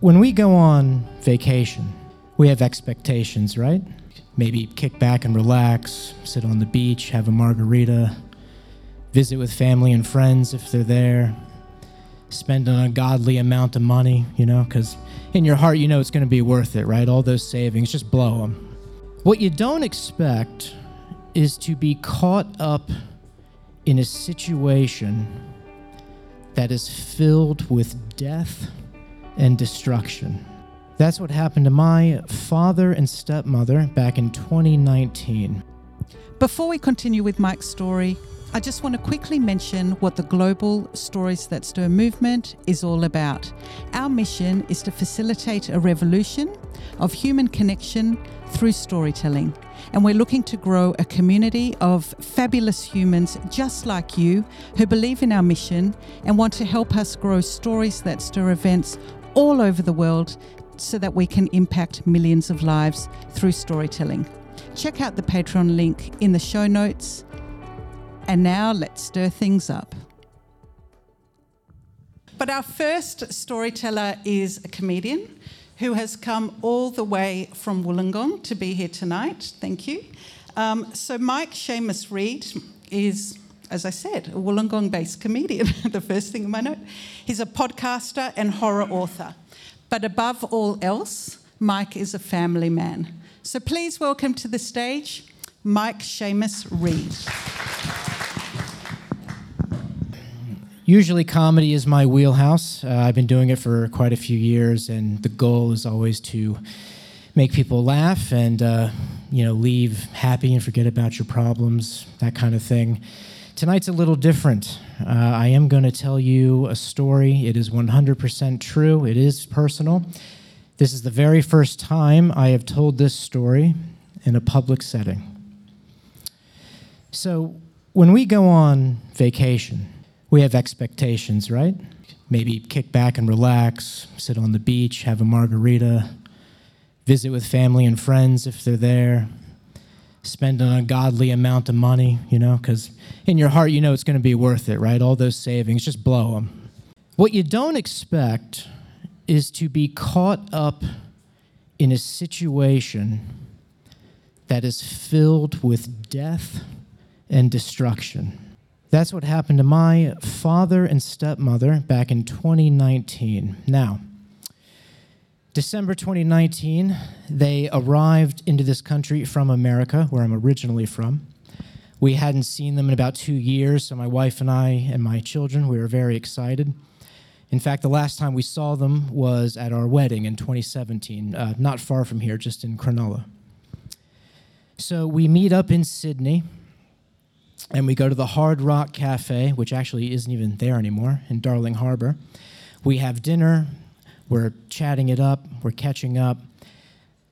When we go on vacation, we have expectations, right? Maybe kick back and relax, sit on the beach, have a margarita, visit with family and friends if they're there, spend an ungodly amount of money, you know, because in your heart you know it's going to be worth it, right? All those savings, just blow them. What you don't expect is to be caught up in a situation that is filled with death and destruction. That's what happened to my father and stepmother back in 2019. Before we continue with Mike's story, I just want to quickly mention what the Global Stories That Stir movement is all about. Our mission is to facilitate a revolution of human connection through storytelling. And we're looking to grow a community of fabulous humans just like you who believe in our mission and want to help us grow stories that stir events all over the world so that we can impact millions of lives through storytelling. Check out the Patreon link in the show notes. And now let's stir things up. But our first storyteller is a comedian who has come all the way from Wollongong to be here tonight. Thank you. Um, so, Mike Seamus Reed is, as I said, a Wollongong based comedian, the first thing in my note. He's a podcaster and horror author. But above all else, Mike is a family man. So please welcome to the stage Mike Seamus Reed. Usually, comedy is my wheelhouse. Uh, I've been doing it for quite a few years, and the goal is always to make people laugh and uh, you know leave happy and forget about your problems, that kind of thing. Tonight's a little different. Uh, I am going to tell you a story. It is 100% true, it is personal. This is the very first time I have told this story in a public setting. So, when we go on vacation, we have expectations, right? Maybe kick back and relax, sit on the beach, have a margarita, visit with family and friends if they're there, spend an ungodly amount of money, you know, because in your heart you know it's going to be worth it, right? All those savings, just blow them. What you don't expect is to be caught up in a situation that is filled with death and destruction. That's what happened to my father and stepmother back in 2019. Now, December 2019, they arrived into this country from America, where I'm originally from. We hadn't seen them in about two years, so my wife and I and my children, we were very excited. In fact, the last time we saw them was at our wedding in 2017, uh, not far from here, just in Cronulla. So we meet up in Sydney, and we go to the Hard Rock Cafe, which actually isn't even there anymore, in Darling Harbour. We have dinner, we're chatting it up, we're catching up.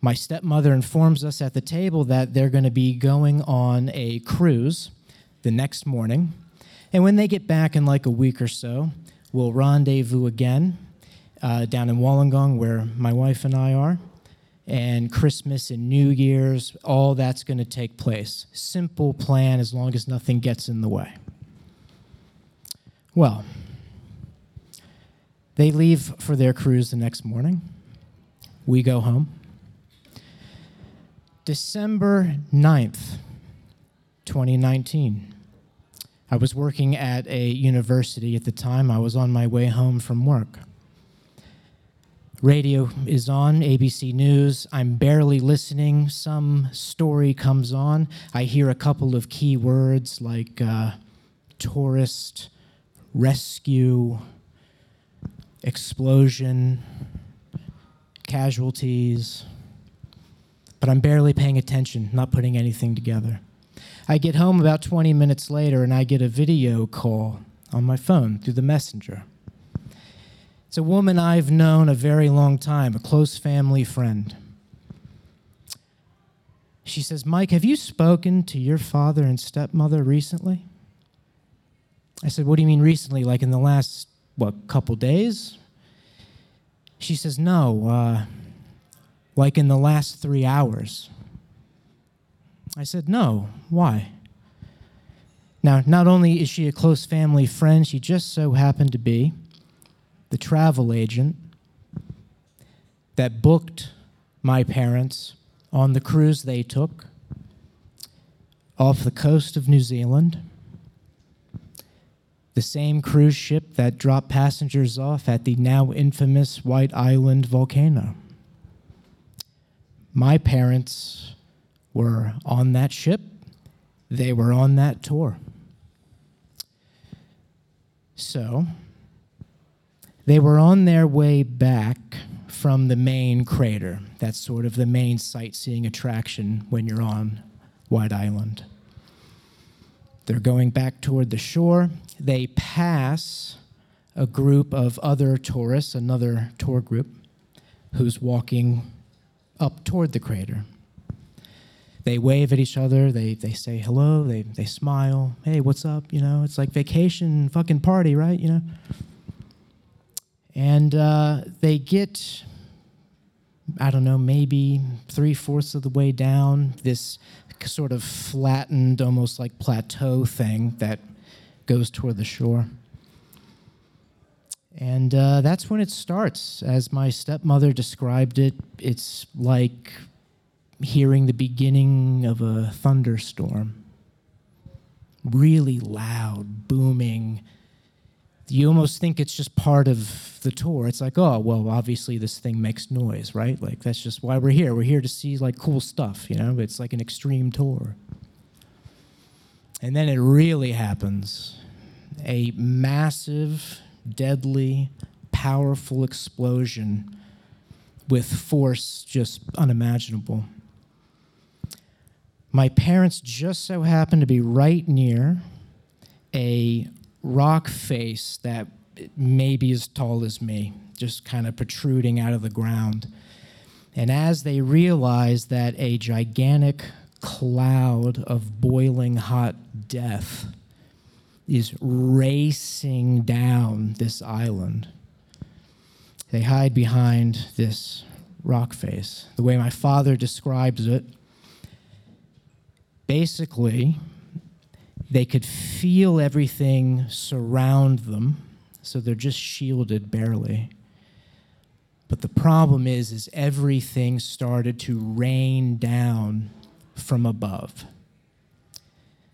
My stepmother informs us at the table that they're going to be going on a cruise the next morning. And when they get back in like a week or so, we'll rendezvous again uh, down in Wollongong, where my wife and I are. And Christmas and New Year's, all that's going to take place. Simple plan as long as nothing gets in the way. Well, they leave for their cruise the next morning. We go home. December 9th, 2019. I was working at a university at the time. I was on my way home from work. Radio is on, ABC News. I'm barely listening. Some story comes on. I hear a couple of key words like uh, tourist, rescue, explosion, casualties, but I'm barely paying attention, not putting anything together. I get home about 20 minutes later and I get a video call on my phone through the messenger. It's a woman I've known a very long time, a close family friend. She says, Mike, have you spoken to your father and stepmother recently? I said, What do you mean recently? Like in the last what, a couple days? She says, No, uh, like in the last three hours. I said, No, why? Now, not only is she a close family friend, she just so happened to be the travel agent that booked my parents on the cruise they took off the coast of New Zealand. The same cruise ship that dropped passengers off at the now infamous White Island volcano. My parents were on that ship, they were on that tour. So, they were on their way back from the main crater. That's sort of the main sightseeing attraction when you're on White Island. They're going back toward the shore. They pass a group of other tourists, another tour group, who's walking up toward the crater. They wave at each other, they, they say hello, they, they smile. Hey, what's up? You know, it's like vacation, fucking party, right? You know? And uh, they get, I don't know, maybe three fourths of the way down this sort of flattened, almost like plateau thing that goes toward the shore. And uh, that's when it starts. As my stepmother described it, it's like hearing the beginning of a thunderstorm. Really loud, booming. You almost think it's just part of the tour. It's like, oh, well, obviously this thing makes noise, right? Like, that's just why we're here. We're here to see, like, cool stuff, you know? It's like an extreme tour. And then it really happens a massive deadly, powerful explosion with force just unimaginable. My parents just so happened to be right near a rock face that maybe as tall as me, just kind of protruding out of the ground. And as they realized that a gigantic cloud of boiling hot death is racing down this island. They hide behind this rock face. The way my father describes it, basically, they could feel everything surround them, so they're just shielded barely. But the problem is, is everything started to rain down from above.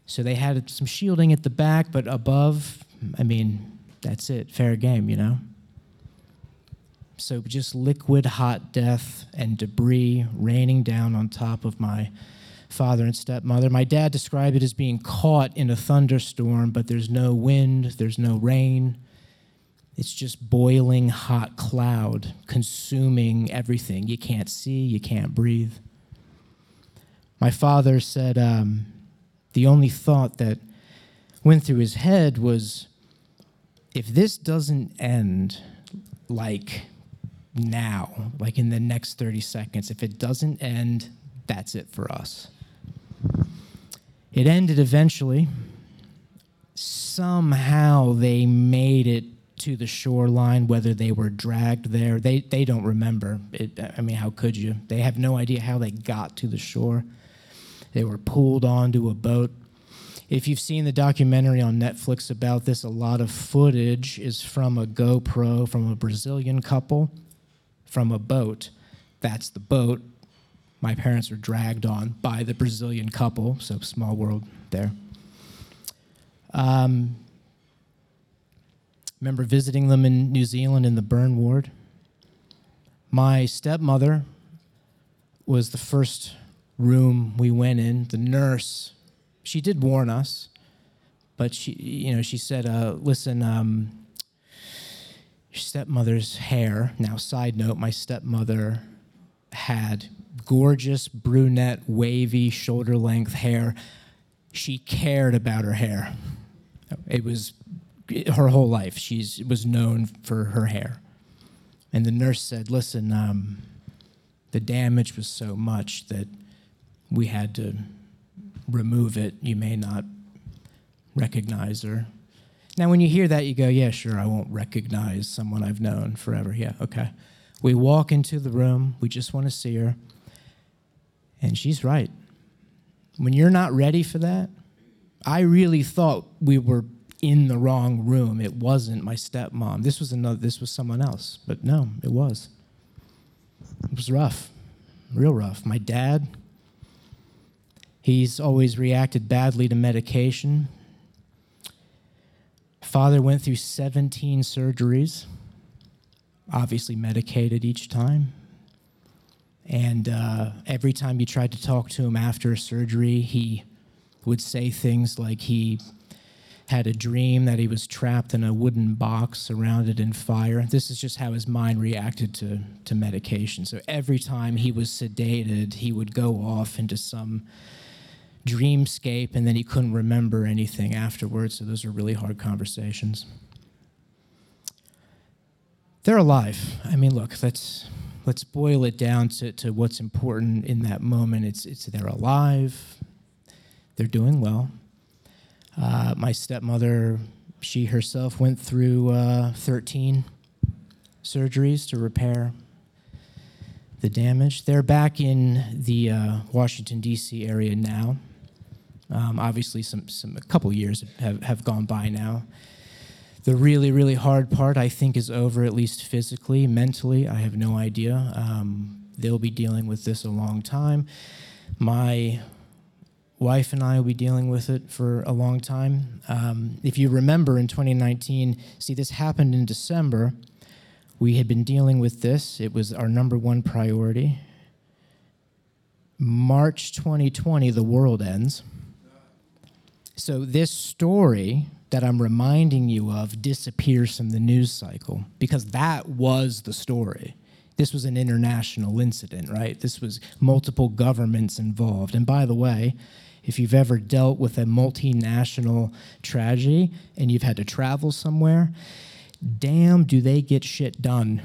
So they had some shielding at the back, but above, I mean, that's it. Fair game, you know? So just liquid hot death and debris raining down on top of my father and stepmother. My dad described it as being caught in a thunderstorm, but there's no wind, there's no rain. It's just boiling hot cloud consuming everything. You can't see, you can't breathe. My father said, um, the only thought that went through his head was if this doesn't end like now, like in the next 30 seconds, if it doesn't end, that's it for us. It ended eventually. Somehow they made it to the shoreline, whether they were dragged there. They, they don't remember. It, I mean, how could you? They have no idea how they got to the shore. They were pulled onto a boat. If you've seen the documentary on Netflix about this, a lot of footage is from a GoPro from a Brazilian couple from a boat. That's the boat my parents were dragged on by the Brazilian couple, so small world there. Um, remember visiting them in New Zealand in the burn ward. My stepmother was the first room we went in, the nurse, she did warn us, but she, you know, she said, uh, "Listen, um, your stepmother's hair." Now, side note: my stepmother had gorgeous brunette, wavy, shoulder-length hair. She cared about her hair. It was her whole life. She was known for her hair. And the nurse said, "Listen, um, the damage was so much that." we had to remove it, you may not recognize her. Now, when you hear that, you go, yeah, sure, I won't recognize someone I've known forever. Yeah, okay. We walk into the room, we just want to see her, and she's right. When you're not ready for that, I really thought we were in the wrong room. It wasn't my stepmom. This was another this was someone else. But no, it was. it was rough, real rough. My dad, he's always reacted badly to medication. Father went through 17 surgeries, obviously medicated each time. And uh, every time you tried to talk to him after surgery, he would say things like he had a dream that he was trapped in a wooden box surrounded in fire. This is just how his mind reacted to, to medication. So every time he was sedated, he would go off into some dreamscape and then he couldn't remember anything afterwards. So those are really hard conversations. They're alive. I mean, look, let's let's boil it down to, to what's important in that moment. It's it's they're alive, they're doing well. Uh, my stepmother, she herself went through uh, 13 surgeries to repair the damage. They're back in the uh, Washington, D.C. area now. Um, obviously, some, some, a couple years have, have gone by now. The really, really hard part, I think, is over, at least physically. Mentally, I have no idea. Um, they'll be dealing with this a long time. My wife and I will be dealing with it for a long time. Um, if you remember in 2019, see, this happened in December. We had been dealing with this, it was our number one priority. March 2020, the world ends. So, this story that I'm reminding you of disappears from the news cycle because that was the story. This was an international incident, right? This was multiple governments involved. And by the way, if you've ever dealt with a multinational tragedy and you've had to travel somewhere, damn, do they get shit done.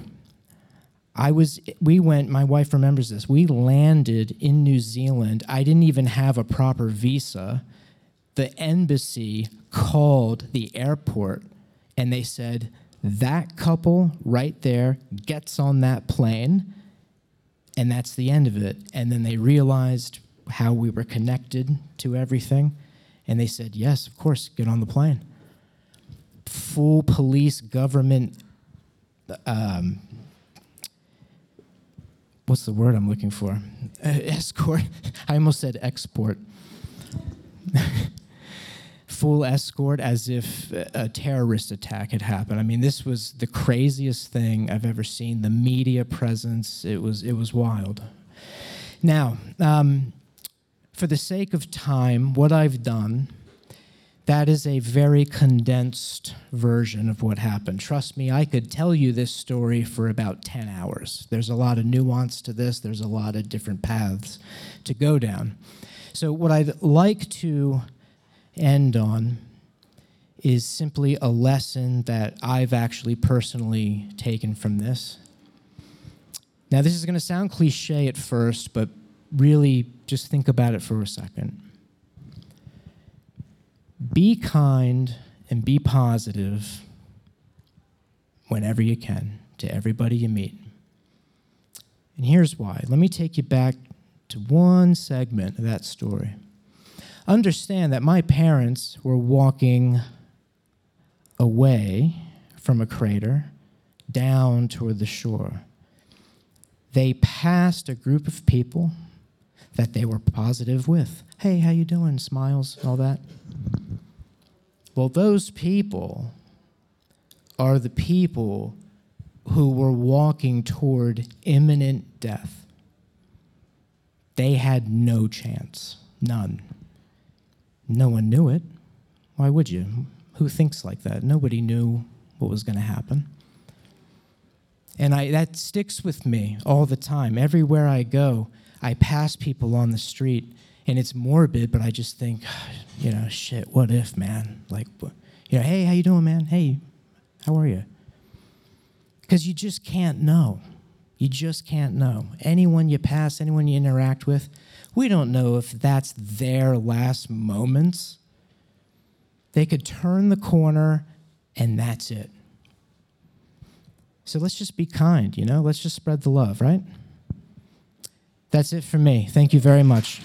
I was, we went, my wife remembers this. We landed in New Zealand. I didn't even have a proper visa. The embassy called the airport and they said, that couple right there gets on that plane and that's the end of it. And then they realized how we were connected to everything. And they said, Yes, of course, get on the plane. Full police government. Um, what's the word I'm looking for? Uh, escort. I almost said export. Full escort as if a terrorist attack had happened. I mean, this was the craziest thing I've ever seen. The media presence, it was, it was wild. Now, um, for the sake of time, what I've done, that is a very condensed version of what happened. Trust me, I could tell you this story for about 10 hours. There's a lot of nuance to this, there's a lot of different paths to go down. So, what I'd like to end on is simply a lesson that I've actually personally taken from this. Now, this is going to sound cliche at first, but really just think about it for a second. Be kind and be positive whenever you can to everybody you meet. And here's why. Let me take you back to one segment of that story. Understand that my parents were walking away from a crater down toward the shore. They passed a group of people that they were positive with. Hey, how you doing? Smiles, all that. Well, those people are the people who were walking toward imminent death. They had no chance, none. No one knew it. Why would you? Who thinks like that? Nobody knew what was going to happen. And I, that sticks with me all the time. Everywhere I go, I pass people on the street and it's morbid, but I just think, you know, shit, what if, man? Like, you know, hey, how you doing, man? Hey, how are you? Because you just can't know. You just can't know. Anyone you pass, anyone you interact with, we don't know if that's their last moments. They could turn the corner and that's it. So let's just be kind, you know? Let's just spread the love, right? That's it for me. Thank you very much.